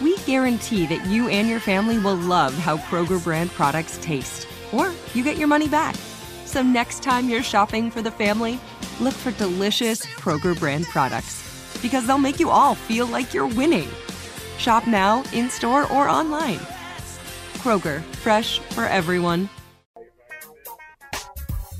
we guarantee that you and your family will love how Kroger brand products taste, or you get your money back. So next time you're shopping for the family, look for delicious Kroger brand products because they'll make you all feel like you're winning. Shop now, in store, or online. Kroger, fresh for everyone.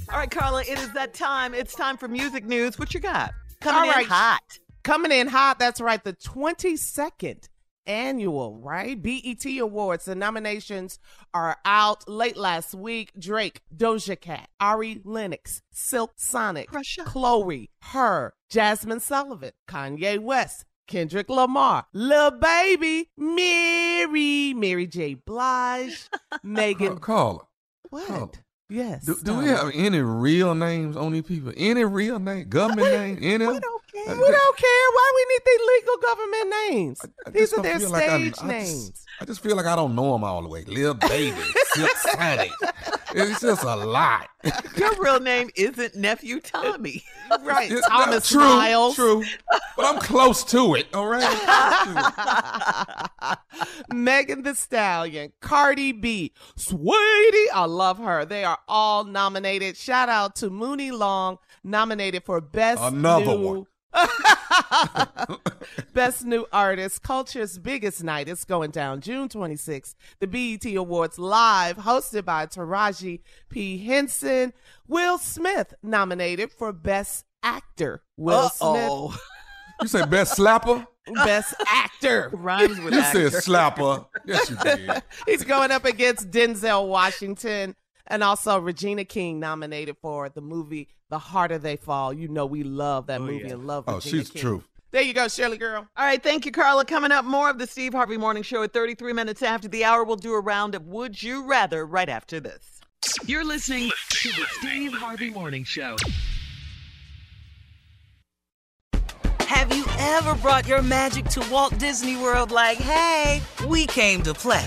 All right, Carla, it is that time. It's time for music news. What you got? Coming All right. in hot. Coming in hot, that's right, the 22nd annual, right? BET Awards. The nominations are out late last week. Drake, Doja Cat, Ari Lennox, Silk Sonic, Russia. Chloe, Her, Jazmine Sullivan, Kanye West, Kendrick Lamar, Lil Baby, Mary, Mary J. Blige, Megan. Carla. What? Carla. Yes. Do, do we have any real names on these people? Any real name? Government name? Any? We don't care. We don't care. Why we need these legal government names? I These are their like stage I names. just, I just feel like I don't know them all the way. Lil Baby, Silk Sonic. It's just a lot. Your real name isn't Nephew Tommy. right. It's- Thomas true, Miles. True. But I'm close to it, all right? Megan Thee Stallion, Cardi B, Saweetie, I love her. They are all nominated. Shout out to Muni Long, nominated for Best Another New. one. Best New Artist, Culture's biggest night. It's going down June 26th. The BET Awards live, hosted by Taraji P. Henson. Will Smith nominated for Best Actor. Will Uh-oh. Smith, You say best slapper? Best Actor. Rhymes with You actor. said slapper. Yes, you did. He's going up against Denzel Washington and also Regina King nominated for the movie The Harder They Fall. You know we love that oh, movie and love Oh, Regina she's King. true. There you go, Shirley girl. All right, thank you, Carla. Coming up, more of the Steve Harvey Morning Show at 33 minutes after the hour. We'll do a round of Would You Rather right after this. You're listening to the Steve Harvey Morning Show. Have you ever brought your magic to Walt Disney World like, hey, we came to play?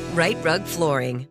Rite Rug Flooring.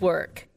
work.